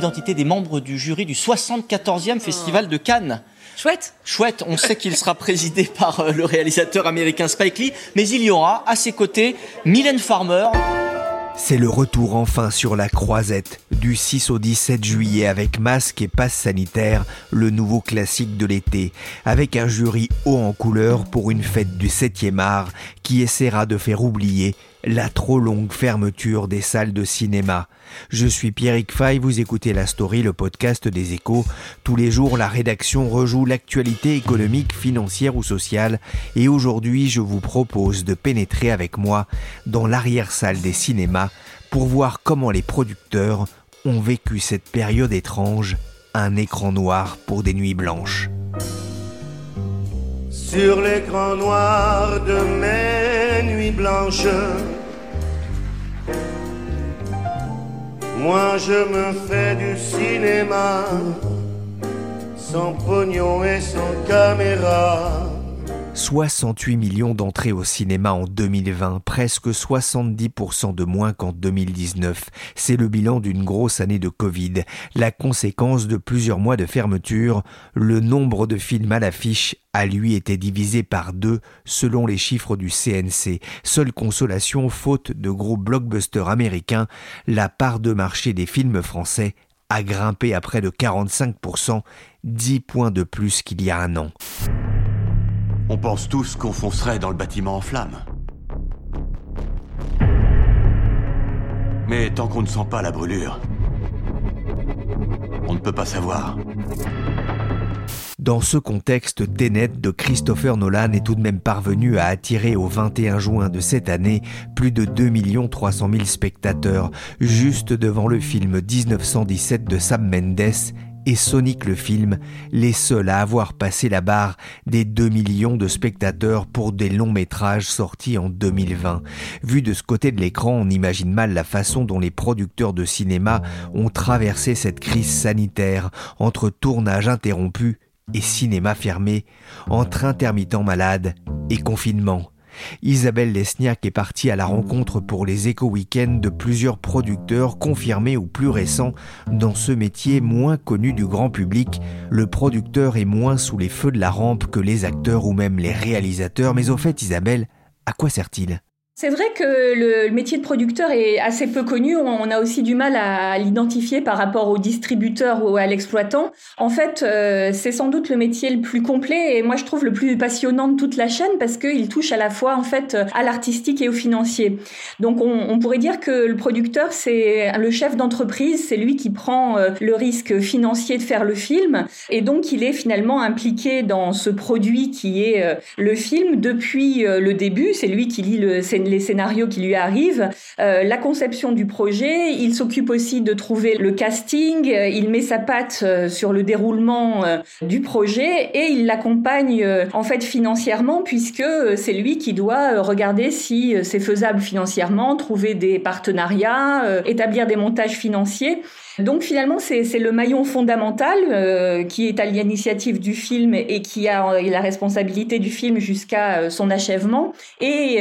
L'identité des membres du jury du 74e Festival de Cannes. Chouette. Chouette, on sait qu'il sera présidé par euh, le réalisateur américain Spike Lee, mais il y aura à ses côtés Mylène Farmer. C'est le retour enfin sur la croisette du 6 au 17 juillet avec masque et passe sanitaire, le nouveau classique de l'été, avec un jury haut en couleur pour une fête du 7e art qui essaiera de faire oublier la trop longue fermeture des salles de cinéma. Je suis Pierrick Fay, vous écoutez La Story, le podcast des échos. Tous les jours, la rédaction rejoue l'actualité économique, financière ou sociale. Et aujourd'hui, je vous propose de pénétrer avec moi dans l'arrière-salle des cinémas pour voir comment les producteurs ont vécu cette période étrange, un écran noir pour des nuits blanches. Sur l'écran noir de mes nuits blanches, moi je me fais du cinéma, sans pognon et sans caméra. 68 millions d'entrées au cinéma en 2020, presque 70% de moins qu'en 2019. C'est le bilan d'une grosse année de Covid, la conséquence de plusieurs mois de fermeture. Le nombre de films à l'affiche a lui été divisé par deux selon les chiffres du CNC. Seule consolation, faute de gros blockbusters américains, la part de marché des films français a grimpé à près de 45%, 10 points de plus qu'il y a un an. On pense tous qu'on foncerait dans le bâtiment en flammes. Mais tant qu'on ne sent pas la brûlure, on ne peut pas savoir. Dans ce contexte, Tenet de Christopher Nolan est tout de même parvenu à attirer au 21 juin de cette année plus de 2 300 000 spectateurs, juste devant le film 1917 de Sam Mendes et Sonic le film, les seuls à avoir passé la barre des 2 millions de spectateurs pour des longs métrages sortis en 2020. Vu de ce côté de l'écran, on imagine mal la façon dont les producteurs de cinéma ont traversé cette crise sanitaire entre tournage interrompu et cinéma fermé, entre intermittents malades et confinement. Isabelle Lesniak est partie à la rencontre pour les éco-weekends de plusieurs producteurs confirmés ou plus récents dans ce métier moins connu du grand public. Le producteur est moins sous les feux de la rampe que les acteurs ou même les réalisateurs, mais au fait Isabelle, à quoi sert-il? C'est vrai que le métier de producteur est assez peu connu. On a aussi du mal à l'identifier par rapport au distributeur ou à l'exploitant. En fait, euh, c'est sans doute le métier le plus complet et moi je trouve le plus passionnant de toute la chaîne parce qu'il touche à la fois en fait à l'artistique et au financier. Donc on, on pourrait dire que le producteur c'est le chef d'entreprise, c'est lui qui prend euh, le risque financier de faire le film et donc il est finalement impliqué dans ce produit qui est euh, le film depuis le début. C'est lui qui lit le scénario les scénarios qui lui arrivent, euh, la conception du projet. Il s'occupe aussi de trouver le casting. Euh, il met sa patte euh, sur le déroulement du projet et il l'accompagne en fait financièrement puisque c'est lui qui doit regarder si c'est faisable financièrement, trouver des partenariats, établir des montages financiers. Donc finalement, c'est le maillon fondamental euh, qui est à l'initiative du film et qui a euh, la responsabilité du film jusqu'à euh, son achèvement. Et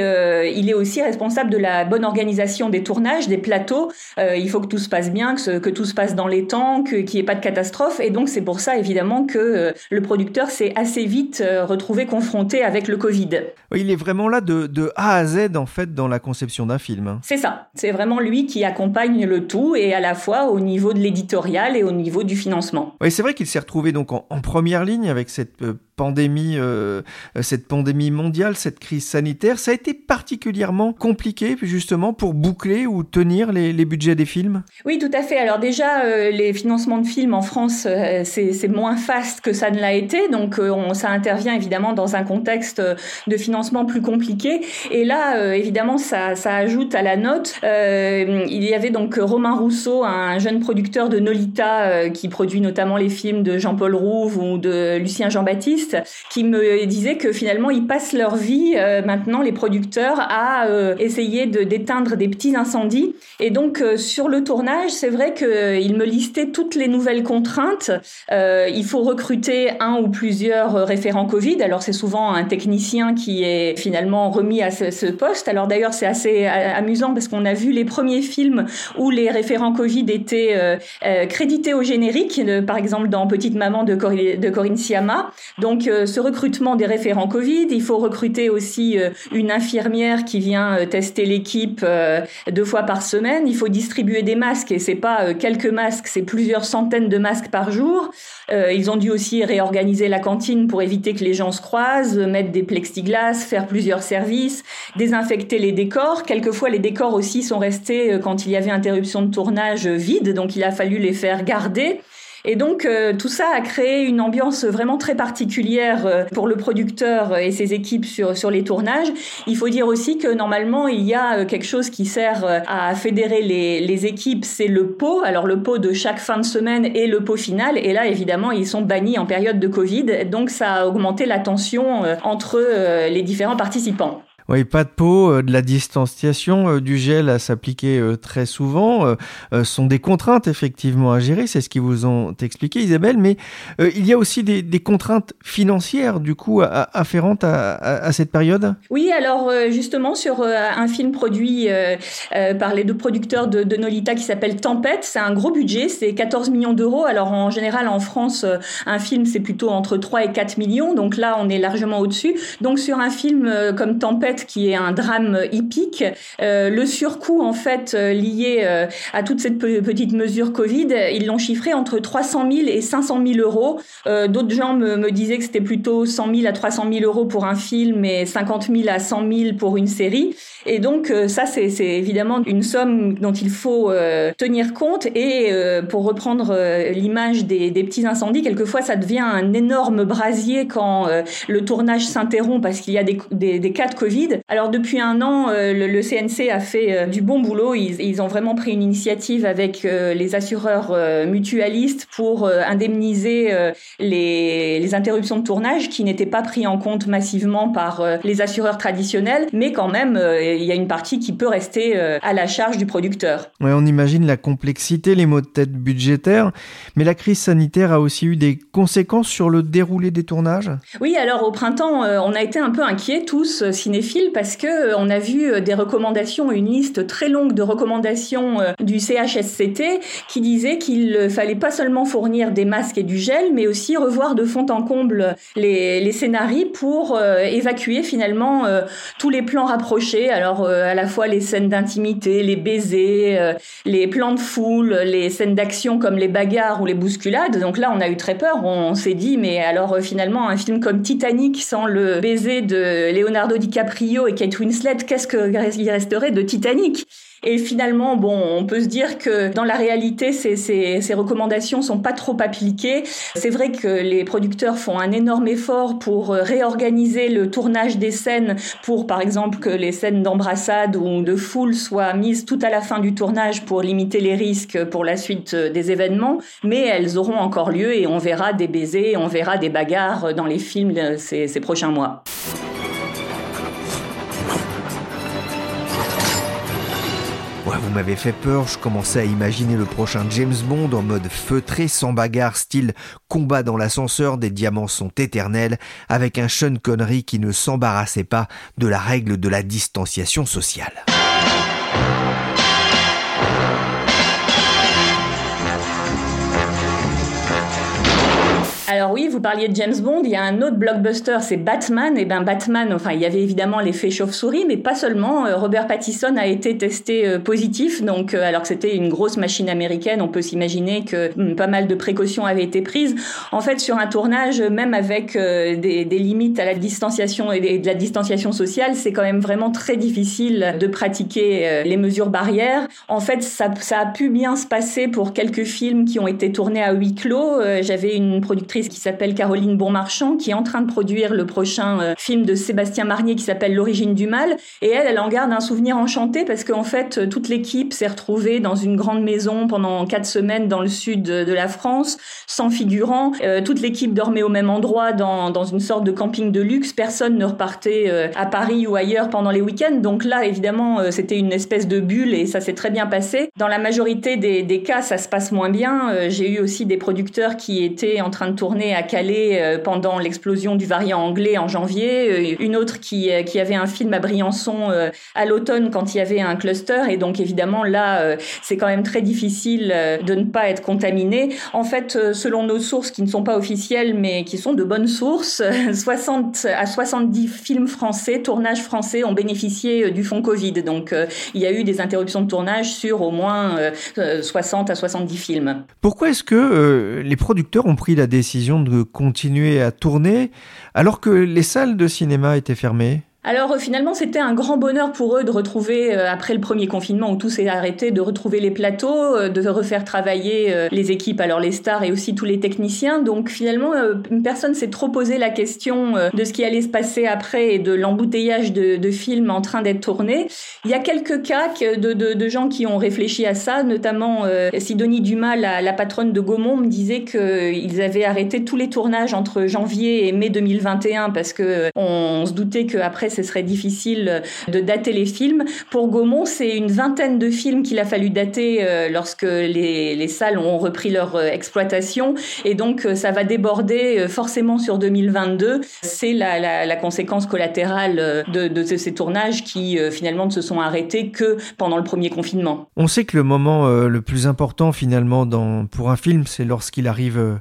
il est aussi responsable de la bonne organisation des tournages, des plateaux. il faut que tout se passe bien, que, que tout se passe dans les temps, qu'il n'y ait pas de catastrophe. Et donc c'est pour ça évidemment que le producteur s'est assez vite retrouvé confronté avec le Covid. Il est vraiment là de, de A à Z en fait dans la conception d'un film. C'est ça. C'est vraiment lui qui accompagne le tout et à la fois au niveau de l'éditorial et au niveau du financement. Oui, c'est vrai qu'il s'est retrouvé donc en, première ligne avec cette euh, pandémie, euh, cette pandémie mondiale, cette crise sanitaire. Ça a été particulièrement compliqué justement pour boucler ou tenir les, budgets des films? Oui, tout à fait. Alors déjà, euh, les financements de films en France, euh, c'est moins faste que ça ne l'a été. Donc on, ça intervient évidemment dans un contexte de financement plus compliqué. Et là, évidemment, ça, ça, ajoute à la note. il y avait donc Romain Rousseau, un jeune producteur de Nolita qui produit notamment les films de Jean-Paul Rouve ou de Lucien Jean-Baptiste, qui me disait que finalement, ils passent leur vie maintenant, les producteurs, à essayer de d'éteindre des petits incendies. Et donc euh, sur le tournage, c'est vrai qu'il euh, me listait toutes les nouvelles contraintes. Euh, il faut recruter un ou plusieurs référents Covid. Alors c'est souvent un technicien qui est finalement remis à ce, poste. Alors d'ailleurs c'est assez amusant parce qu'on a vu les premiers films où les référents Covid étaient crédités au générique, par exemple dans Petite Maman de, Corinne Siama. Donc ce recrutement des référents Covid, il faut recruter aussi une infirmière qui vient tester l'équipe euh, deux fois par semaine. Il faut distribuer des masques et c'est pas euh, quelques masques, c'est plusieurs centaines de masques par jour. Euh, ils ont dû aussi réorganiser la cantine pour éviter que les gens se croisent, mettre des plexiglas, faire plusieurs services, désinfecter les décors. Quelquefois, les décors aussi sont restés quand il y avait interruption de tournage vides, donc il a fallu les faire garder. Et donc euh, tout ça a créé une ambiance vraiment très particulière euh, pour le producteur et ses équipes sur, sur les tournages. Il faut dire aussi que normalement il y a euh, quelque chose qui sert à fédérer les, les équipes, c'est le pot. Alors le pot de chaque fin de semaine et le pot final. Et là évidemment ils sont bannis en période de Covid, donc ça a augmenté la tension entre les différents participants. Oui, pas de peau, euh, de la distanciation, euh, du gel à s'appliquer euh, très souvent, sont des contraintes effectivement à gérer, c'est ce qu'ils vous ont expliqué Isabelle, mais il y a aussi des, contraintes financières du coup afférentes à, cette période? Oui, alors justement sur un film produit par les deux producteurs de, de Nolita qui s'appelle Tempête, c'est un gros budget, c'est 14 millions d'euros, alors en général en France un film c'est plutôt entre 3 et 4 millions, donc là on est largement au-dessus, donc sur un film comme Tempête, qui est un drame hippique. Euh, le surcoût en fait euh, lié euh, à toute cette petite mesure Covid, ils l'ont chiffré entre 300 000 et 500 000 euros. D'autres gens me, disaient que c'était plutôt 100 000 à 300 000 euros pour un film et 50 000 à 100 000 pour une série. Et donc ça, c'est évidemment une somme dont il faut tenir compte. Et pour reprendre l'image des, petits incendies, quelquefois ça devient un énorme brasier quand le tournage s'interrompt parce qu'il y a des cas de Covid. Alors depuis un an, euh, le, CNC a fait euh, du bon boulot. Ils, ont vraiment pris une initiative avec euh, les assureurs mutualistes pour indemniser les, interruptions de tournage qui n'étaient pas pris en compte massivement par les assureurs traditionnels, mais quand même, il y a une partie qui peut rester à la charge du producteur. Ouais, on imagine la complexité, les maux de tête budgétaires, mais la crise sanitaire a aussi eu des conséquences sur le déroulé des tournages? Oui, alors au printemps, on a été un peu inquiets tous, cinéphiles parce que euh, on a vu euh, des recommandations, une liste très longue de recommandations euh, du CHSCT qui disait qu'il fallait pas seulement fournir des masques et du gel, mais aussi revoir de fond en comble les, les pour évacuer finalement tous les plans rapprochés. Alors à la fois les scènes d'intimité, les baisers, les plans de foule, les scènes d'action comme les bagarres ou les bousculades. Donc là, on a eu très peur. On, s'est dit, mais alors finalement, un film comme Titanic sans le baiser de Leonardo DiCaprio et Kate Winslet, qu'est-ce qu'il resterait de Titanic? Et finalement, bon, on peut se dire que dans la réalité, ces, ces, ces recommandations sont pas trop appliquées. C'est vrai que les producteurs font un énorme effort pour euh, réorganiser le tournage des scènes, pour par exemple que les scènes d'embrassade ou de foule soient mises tout à la fin du tournage pour limiter les risques pour la suite euh, des événements. Mais elles auront encore lieu et on verra des baisers, on verra des bagarres dans les films euh, ces, ces prochains mois. Vous m'avez fait peur, je commençais à imaginer le prochain James Bond en mode feutré, sans bagarre, style combat dans l'ascenseur, des diamants sont éternels, avec un Sean Connery qui ne s'embarrassait pas de la règle de la distanciation sociale. Alors oui, vous parliez de James Bond, il y a un autre blockbuster, c'est Batman. Et ben Batman, enfin il y avait évidemment l'effet chauve-souris, mais pas seulement. Euh, Robert Pattinson a été testé euh, positif, donc euh, alors que c'était une grosse machine américaine, on peut s'imaginer que hmm, pas mal de précautions avaient été prises. En fait, sur un tournage, même avec des, limites à la distanciation et de la distanciation sociale, c'est quand même vraiment très difficile de pratiquer les mesures barrières. En fait, ça a pu bien se passer pour quelques films qui ont été tournés à huis clos. J'avais une productrice qui s'appelle Caroline Bonmarchand qui est en train de produire le prochain film de Sébastien Marnier qui s'appelle L'origine du mal. Et elle, elle en garde un souvenir enchanté parce qu'en fait, toute l'équipe s'est retrouvée dans une grande maison pendant quatre semaines dans le sud de la France, sans figurants. Euh, toute l'équipe dormait au même endroit dans, dans une sorte de camping de luxe. Personne ne repartait euh, à Paris ou ailleurs pendant les week-ends. Donc là, évidemment, euh, c'était une espèce de bulle et ça s'est très bien passé. Dans la majorité des, des cas, ça se passe moins bien. J'ai eu aussi des producteurs qui étaient en train de tourner à Calais pendant l'explosion du variant anglais en janvier. Une autre qui, qui avait un film à Briançon à l'automne quand il y avait un cluster. Et donc évidemment là, euh, c'est quand même très difficile euh, de ne pas être contaminé. En fait, euh, selon nos sources qui ne sont pas officielles mais qui sont de bonnes sources, 60 à 70 films français, tournages français ont bénéficié du fonds Covid. Donc il y a eu des interruptions de tournage sur au moins 60 à 70 films. Pourquoi est-ce que les producteurs ont pris la décision de continuer à tourner alors que les salles de cinéma étaient fermées? Alors euh, finalement, c'était un grand bonheur pour eux de retrouver, euh, après le premier confinement où tout s'est arrêté, de retrouver les plateaux, euh, de refaire travailler les équipes, alors les stars et aussi tous les techniciens. Donc finalement, personne s'est trop posé la question de ce qui allait se passer après et de l'embouteillage de, de, films en train d'être tournés. Il y a quelques cas de, de, de, gens qui ont réfléchi à ça, notamment Sidonie Dumas, la, la, patronne de Gaumont, me disait qu'ils avaient arrêté tous les tournages entre janvier et mai 2021 parce que on, se doutait qu'après ce serait difficile de dater les films. Pour Gaumont, c'est une vingtaine de films qu'il a fallu dater euh, lorsque les, les, salles ont repris leur euh, exploitation. Et donc, euh, ça va déborder forcément sur 2022. C'est la, conséquence collatérale de, ces tournages qui finalement ne se sont arrêtés que pendant le premier confinement. On sait que le moment le plus important finalement pour un film, c'est lorsqu'il arrive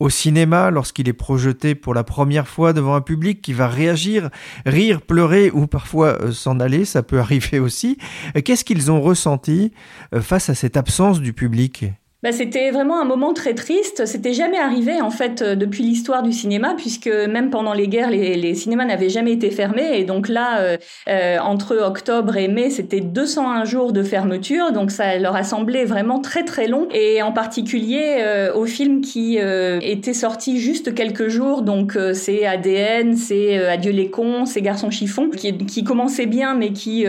au cinéma lorsqu'il est projeté pour la première fois devant un public qui va réagir, rire, pleurer ou parfois euh, s'en aller, ça peut arriver aussi. Qu'est-ce qu'ils ont ressenti euh, face à cette absence du public? Bah, c'était vraiment un moment très triste. C'était jamais arrivé en fait euh, depuis l'histoire du cinéma, puisque même pendant les guerres, les, cinémas n'avaient jamais été fermés. Et donc là, euh, euh entre octobre et mai, c'était 201 jours de fermeture. Donc ça leur a semblé vraiment très très long. Et en particulier euh, aux films qui étaient sortis juste quelques jours. Donc c'est ADN, c'est Adieu les cons, c'est Garçon chiffon, qui, qui commençaient bien, mais qui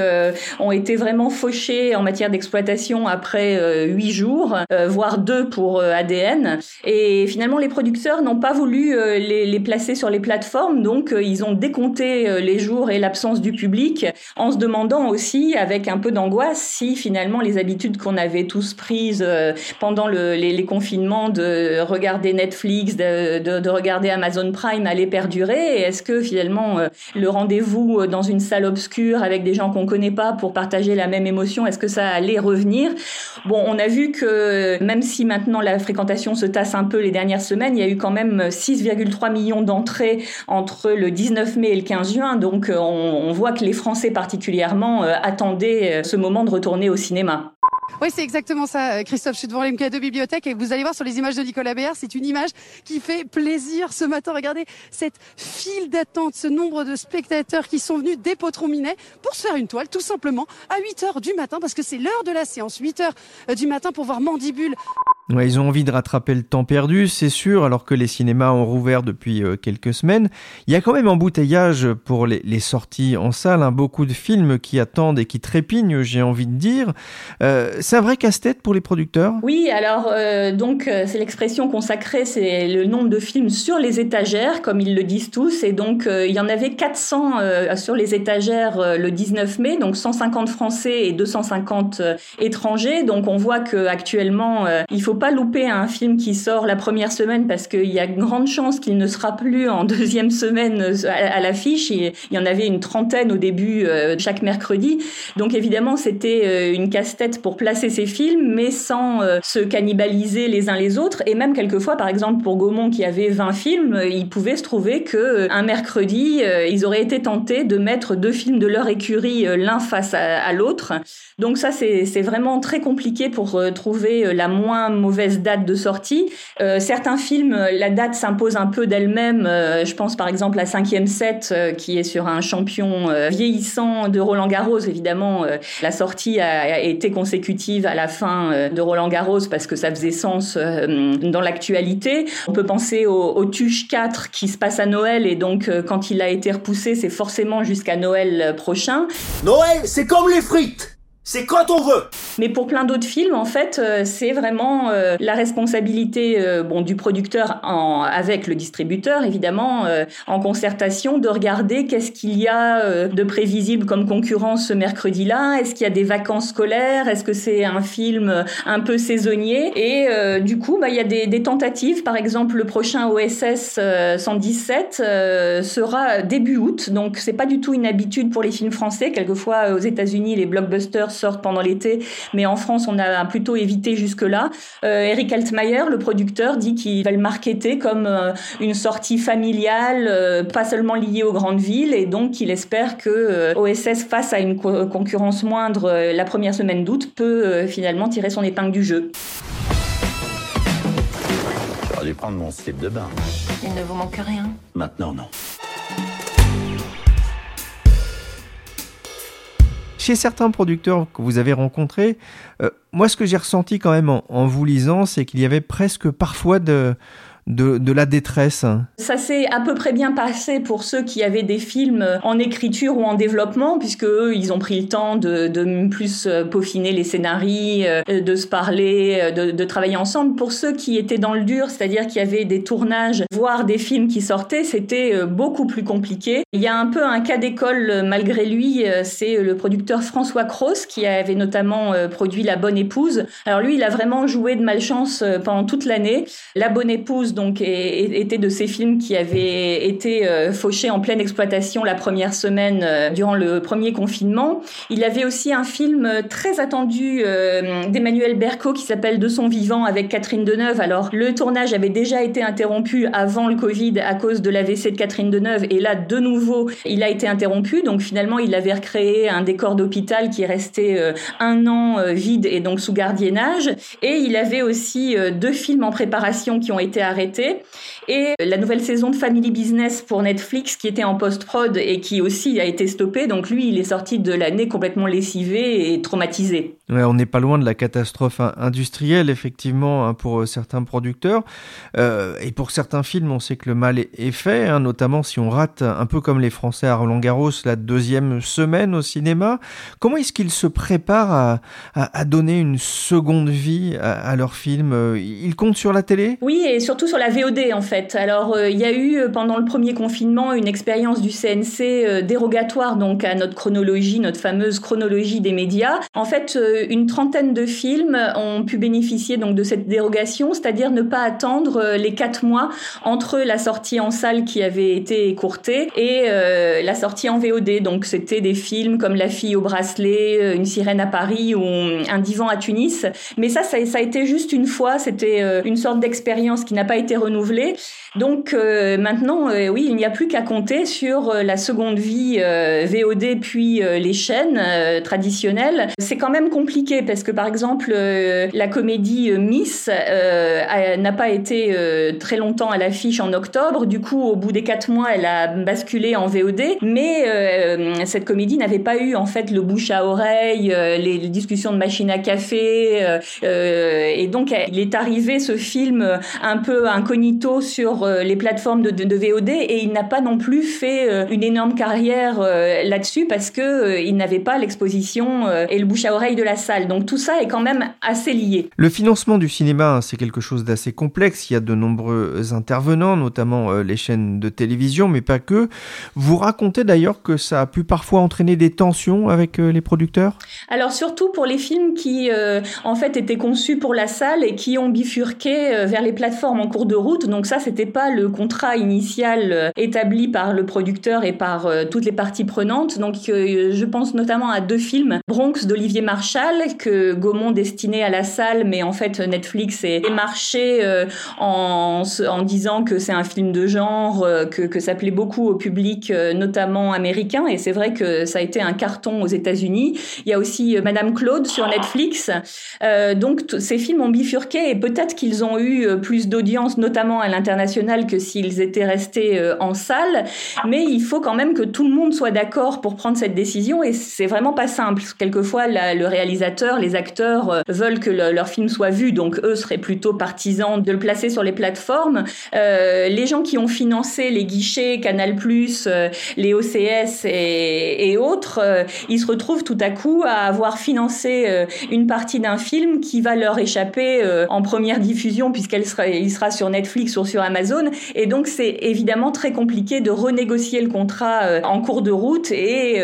ont été vraiment fauchés en matière d'exploitation après huit jours voire deux pour euh, ADN. Et finalement, les producteurs n'ont pas voulu euh, les, placer sur les plateformes, donc euh, ils ont décompté les jours et l'absence du public, en se demandant aussi, avec un peu d'angoisse, si finalement les habitudes qu'on avait tous prises pendant le, les, confinements de regarder Netflix, de, de, de, regarder Amazon Prime allaient perdurer. Est-ce que finalement le rendez-vous dans une salle obscure avec des gens qu'on connaît pas pour partager la même émotion, est-ce que ça allait revenir? Bon, on a vu que même si maintenant la fréquentation se tasse un peu les dernières semaines, il y a eu quand même 6,3 millions d'entrées entre le 19 mai et le 15 juin. Donc euh, on, voit que les Français particulièrement euh, attendaient euh, ce moment de retourner au cinéma. Oui, c'est exactement ça, Christophe. Je suis devant l'MK2 Bibliothèque et vous allez voir sur les images de Nicolas Béard, c'est une image qui fait plaisir ce matin. Regardez cette file d'attente, ce nombre de spectateurs qui sont venus des Potrons-Minet pour se faire une toile, tout simplement, à 8 heures du matin, parce que c'est l'heure de la séance, 8 heures du matin pour voir Mandibule. Ouais, ils ont envie de rattraper le temps perdu, c'est sûr, alors que les cinémas ont rouvert depuis euh, quelques semaines. Il y a quand même embouteillage pour les, sorties en salle, hein, beaucoup de films qui attendent et qui trépignent, j'ai envie de dire. Euh, c'est un vrai casse-tête pour les producteurs? Oui, alors euh, donc c'est l'expression consacrée, c'est le nombre de films sur les étagères, comme ils le disent tous, et donc il y en avait 400 sur les étagères le 19 mai, donc 150 Français et 250 étrangers. Donc on voit que actuellement il faut pas louper un film qui sort la première semaine parce qu'il y a grande chance qu'il ne sera plus en deuxième semaine à, l'affiche. Il y en avait une trentaine au début chaque mercredi. Donc évidemment, c'était une casse-tête pour placer ces films, mais sans se cannibaliser les uns les autres. Et même quelquefois, par exemple, pour Gaumont qui avait 20 films, il pouvait se trouver que un mercredi, ils auraient été tentés de mettre deux films de leur écurie l'un face à, l'autre. Donc ça, c'est vraiment très compliqué pour euh, trouver euh, la moins date de sortie. Euh, certains films, la date s'impose un peu d'elle-même. je pense par exemple à Cinquième Set, qui est sur un champion vieillissant de Roland Garros. Évidemment, la sortie a, été consécutive à la fin de Roland Garros parce que ça faisait sens dans l'actualité. On peut penser au, au Tuche 4 qui se passe à Noël et donc quand il a été repoussé, c'est forcément jusqu'à Noël prochain. Noël, c'est comme les frites c'est quand on veut. Mais pour plein d'autres films, en fait, euh, c'est vraiment euh, la responsabilité euh, bon du producteur en, avec le distributeur, évidemment, en concertation, de regarder qu'est-ce qu'il y a de prévisible comme concurrence ce mercredi-là. Est-ce qu'il y a des vacances scolaires? Est-ce que c'est un film un peu saisonnier? Et du coup, bah, il y a des, des, tentatives. Par exemple, le prochain OSS 117 sera début août, donc c'est pas du tout une habitude pour les films français. Quelquefois, aux États-Unis, les blockbusters sortent pendant l'été, mais en France, on a plutôt évité jusque-là. Euh, Eric Altmaier, le producteur, dit qu'il va le marketer comme euh, une sortie familiale, euh, pas seulement liée aux grandes villes, et donc il espère que OSS, face à une concurrence moindre la première semaine d'août, peut finalement tirer son épingle du jeu. J'aurais dû prendre mon slip de bain. Il ne vous manque rien? Maintenant, non. Chez certains producteurs que vous avez rencontrés, euh, moi ce que j'ai ressenti quand même en vous lisant, c'est qu'il y avait presque parfois de, de, la détresse Ça s'est à peu près bien passé pour ceux qui avaient des films en écriture ou en développement, puisque eux, ils ont pris le temps de, plus euh, peaufiner les scénarios, euh, de se parler, euh, de, de, travailler ensemble. Pour ceux qui étaient dans le dur, c'est-à-dire qu'il y avait des tournages, voire des films qui sortaient, c'était beaucoup plus compliqué. Il y a un peu un cas d'école malgré lui, c'est le producteur François Cross qui avait notamment produit La Bonne Épouse. Alors lui, il a vraiment joué de malchance pendant toute l'année. La Bonne Épouse, donc était de ces films qui avaient été euh, fauchés en pleine exploitation la première semaine euh, durant le premier confinement. Il avait aussi un film euh, très attendu d'Emmanuel Berco qui s'appelle De son vivant avec Catherine Deneuve. Alors le tournage avait déjà été interrompu avant le Covid à cause de l'AVC de Catherine Deneuve et là de nouveau il a été interrompu. Donc finalement il avait recréé un décor d'hôpital qui est resté un an vide et donc sous gardiennage. Et il avait aussi deux films en préparation qui ont été arrêtés et la nouvelle saison de Family Business pour Netflix qui était en post-prod et qui aussi a été stoppée. Donc lui, il est sorti de l'année complètement lessivé et traumatisé. On n'est pas loin de la catastrophe industrielle, effectivement, hein, pour euh, certains producteurs. Euh, et pour certains films, on sait que le mal est fait, hein, notamment si on rate, un peu comme les Français à Roland Garros, la deuxième semaine au cinéma. Comment est-ce qu'ils se préparent à, donner une seconde vie à, à leur film Ils comptent sur la télé? Oui, et surtout sur la VOD en fait. Alors euh, il y a eu euh, pendant le premier confinement une expérience du CNC euh, dérogatoire donc à notre chronologie, notre fameuse chronologie des médias. En fait, une trentaine de films ont pu bénéficier donc de cette dérogation, c'est-à-dire ne pas attendre les quatre mois entre la sortie en salle qui avait été écourtée et la sortie en VOD. Donc c'était des films comme La fille au bracelet, Une sirène à Paris ou Un divan à Tunis. Mais ça, ça, a été juste une fois. C'était une sorte d'expérience qui n'a pas été renouvelé. Donc euh, maintenant, euh, oui, il n'y a plus qu'à compter sur euh, la seconde vie VOD puis les chaînes traditionnelles. C'est quand même compliqué parce que par exemple, la comédie Miss n'a pas été très longtemps à l'affiche en octobre. Du coup, au bout des quatre mois, elle a basculé en VOD. Mais cette comédie n'avait pas eu en fait le bouche à oreille, les, discussions de machine à café. et donc, il est arrivé ce film un peu incognito sur euh, les plateformes de, de, VOD et il n'a pas non plus fait euh, une énorme carrière euh, là-dessus parce que il n'avait pas l'exposition et le bouche à oreille de la salle. Donc tout ça est quand même assez lié. Le financement du cinéma, c'est quelque chose d'assez complexe. Il y a de nombreux intervenants, notamment les chaînes de télévision, mais pas que. Vous racontez d'ailleurs que ça a pu parfois entraîner des tensions avec les producteurs? Alors surtout pour les films qui en fait étaient conçus pour la salle et qui ont bifurqué vers les plateformes en cours de route. Donc ça, c'était pas le contrat initial établi par le producteur et par toutes les parties prenantes. Donc je pense notamment à deux films, Bronx d'Olivier Que Gaumont destinait à la salle, mais en fait Netflix est marché euh, en, en disant que c'est un film de genre, euh, que, que ça plaît beaucoup au public, euh, notamment américain, et c'est vrai que ça a été un carton aux États-Unis. Il y a aussi Madame Claude sur Netflix. donc ces films ont bifurqué et peut-être qu'ils ont eu plus d'audience, notamment à l'international, que s'ils étaient restés en salle. Mais il faut quand même que tout le monde soit d'accord pour prendre cette décision et c'est vraiment pas simple. Quelquefois, le réalisateur, les acteurs euh, veulent que leur film soit vu, donc eux seraient plutôt partisans de le placer sur les plateformes. Euh, les gens qui ont financé les guichets, Canal+, euh, les OCS et, autres, euh, ils se retrouvent tout à coup à avoir financé une partie d'un film qui va leur échapper en première diffusion puisqu'il sera, sera sur Netflix ou sur Amazon. Et donc c'est évidemment très compliqué de renégocier le contrat en cours de route et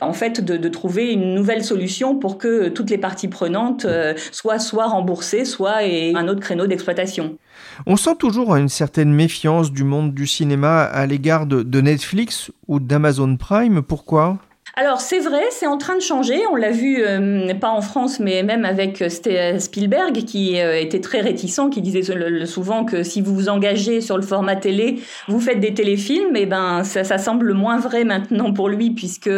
en fait de trouver une nouvelle solution pour que toutes les parties prenantes euh, soient soit remboursées, soit un autre créneau d'exploitation. On sent toujours une certaine méfiance du monde du cinéma à l'égard de Netflix ou d'Amazon Prime. Pourquoi? Alors c'est vrai, c'est en train de changer. On l'a vu euh, pas en France, mais même avec euh, Spielberg qui euh, était très réticent, qui disait souvent que si vous vous engagez sur le format télé, vous faites des téléfilms. Et ben ça, semble moins vrai maintenant pour lui puisque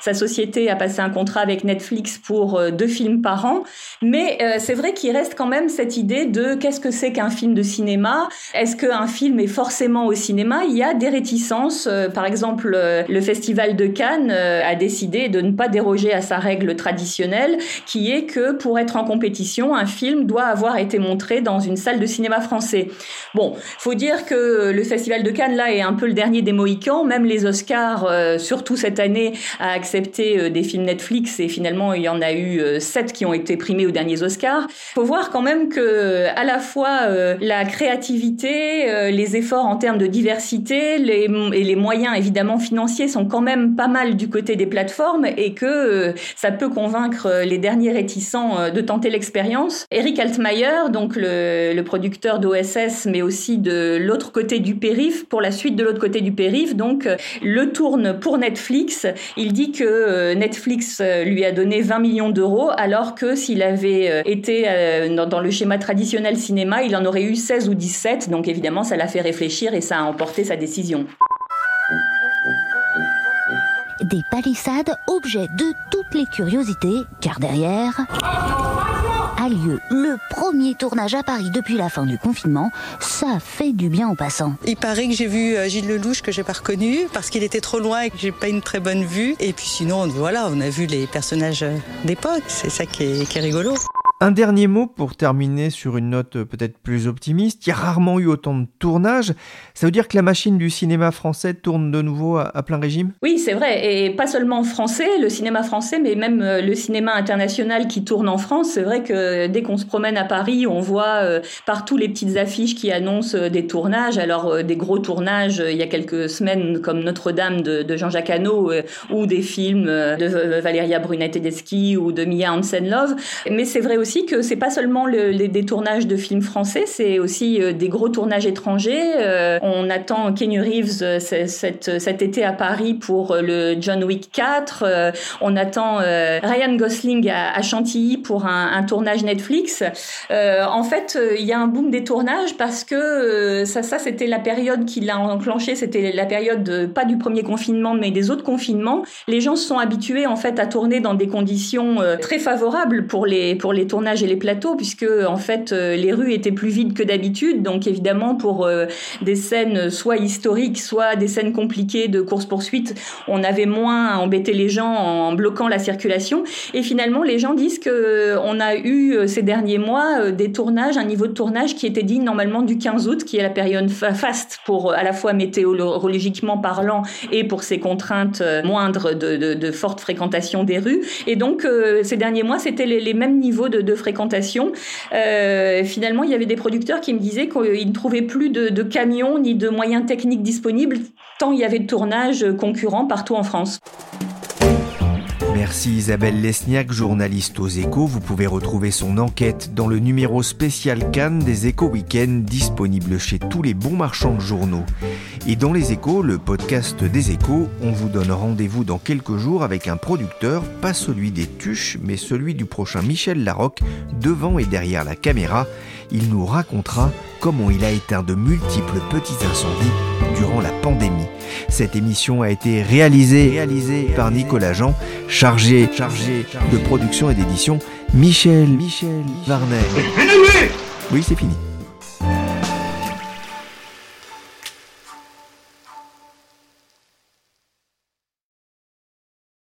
sa société a passé un contrat avec Netflix pour deux films par an. Mais c'est vrai qu'il reste quand même cette idée de qu'est-ce que c'est qu'un film de cinéma? Est-ce qu'un film est forcément au cinéma? Il y a des réticences. par exemple, le Festival de Cannes décidé de ne pas déroger à sa règle traditionnelle, qui est que pour être en compétition, un film doit avoir été montré dans une salle de cinéma français. Bon, faut dire que le Festival de Cannes là est un peu le dernier des Mohicans. Même les Oscars, euh, surtout cette année, a accepté euh, des films Netflix et finalement il y en a eu euh, sept qui ont été primés aux derniers Oscars. Faut voir quand même que à la fois la créativité, les efforts en termes de diversité, et les moyens évidemment financiers sont quand même pas mal du côté des plateformes et que euh, ça peut convaincre euh, les derniers réticents euh, de tenter l'expérience. Eric Altmaier, donc le, le producteur d'OSS, mais aussi de l'autre côté du périph, pour la suite de l'autre côté du périph, donc le tourne pour Netflix. Il dit que Netflix lui a donné 20 millions d'euros, alors que s'il avait été dans le schéma traditionnel cinéma, il en aurait eu 16 ou 17. Donc évidemment, ça l'a fait réfléchir et ça a emporté sa décision des palissades, objets de toutes les curiosités, car derrière a lieu le premier tournage à Paris depuis la fin du confinement. Ça fait du bien aux passants. Il paraît que j'ai vu euh, Gilles Lelouch que j'ai pas reconnu parce qu'il était trop loin et que j'ai pas une très bonne vue. Et puis sinon, voilà, on a vu les personnages d'époque. C'est ça qui est rigolo. Un dernier mot pour terminer sur une note peut-être plus optimiste. Il y a rarement eu autant de tournages. Ça veut dire que la machine du cinéma français tourne de nouveau à, plein régime? Oui, c'est vrai. Et pas seulement français, le cinéma français, mais même euh, le cinéma international qui tourne en France. C'est vrai que dès qu'on se promène à Paris, on voit euh, partout les petites affiches qui annoncent euh, des tournages. Alors, des gros tournages il y a quelques semaines, comme Notre-Dame de, Jean-Jacques Hano, ou des films de Valéria Brunet-Tedeschi ou de Mia Hansen-Love. Mais c'est vrai aussi que c'est pas seulement le, les, des tournages de films français, c'est aussi euh, des gros tournages étrangers. Euh, on attend Kenny Reeves euh, cet, cet été à Paris pour le John Wick 4. on attend Ryan Gosling à, Chantilly pour un, tournage Netflix. en fait, il y a un boom des tournages parce que ça, ça c'était la période qui l'a enclenché, c'était la période de, pas du premier confinement mais des autres confinements. Les gens se sont habitués en fait à tourner dans des conditions très favorables pour les pour les tournages tournage et les plateaux, puisque en fait les rues étaient plus vides que d'habitude. Donc évidemment pour des scènes soit historiques, soit des scènes compliquées de course-poursuite, on avait moins à embêter les gens en bloquant la circulation. Et finalement, les gens disent que on a eu ces derniers mois des tournages, un niveau de tournage qui était digne normalement du 15 août, qui est la période faste pour à la fois météorologiquement parlant et pour ces contraintes moindres de, de, forte fréquentation des rues. Et donc, euh, ces derniers mois, c'était les, mêmes niveaux de, fréquentation. Euh, finalement, il y avait des producteurs qui me disaient qu'ils ne trouvaient plus de, camions ni de moyens techniques disponibles, tant il y avait de tournages concurrents partout en France. Merci Isabelle Lesniak, journaliste aux échos. Vous pouvez retrouver son enquête dans le numéro spécial Cannes des échos week-end disponible chez tous les bons marchands de journaux. Et dans les échos, le podcast des échos, on vous donne rendez-vous dans quelques jours avec un producteur, pas celui des tuches, mais celui du prochain Michel Larocque, devant et derrière la caméra. Il nous racontera comment il a éteint de multiples petits incendies durant la pandémie. Cette émission a été réalisée, réalisée par Nicolas Jean, chargé, chargé de production et d'édition Michel, Michel Varnet. Oui, c'est fini.